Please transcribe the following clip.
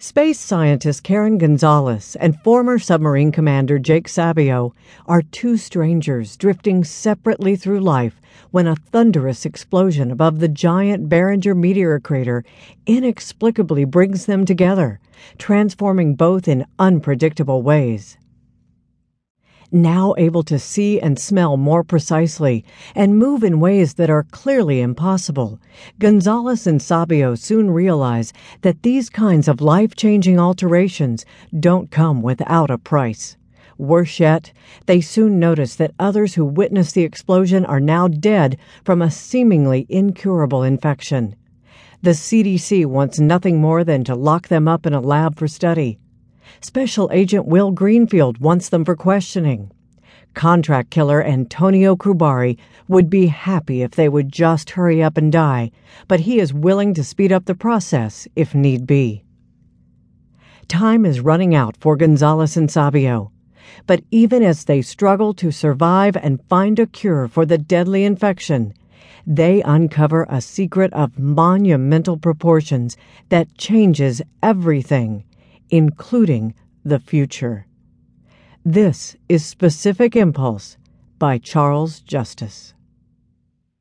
Space scientist Carin Gonzales and former submarine commander Jake Sabio are two strangers drifting separately through life when a thunderous explosion above the giant Barringer meteor crater inexplicably brings them together, transforming both in unpredictable ways now able to see and smell more precisely and move in ways that are clearly impossible, Gonzales and Sabio soon realize that these kinds of life changing alterations don't come without a price. Worse yet, they soon notice that others who witnessed the explosion are now dead from a seemingly incurable infection. The CDC wants nothing more than to lock them up in a lab for study. Special Agent Will Greenfield wants them for questioning. Contract killer Antonio Crubari would be happy if they would just hurry up and die, but he is willing to speed up the process if need be. Time is running out for Gonzales and Sabio, but even as they struggle to survive and find a cure for the deadly infection, they uncover a secret of monumental proportions that changes everything including the future. This is Specific Impulse by Charles Justiz.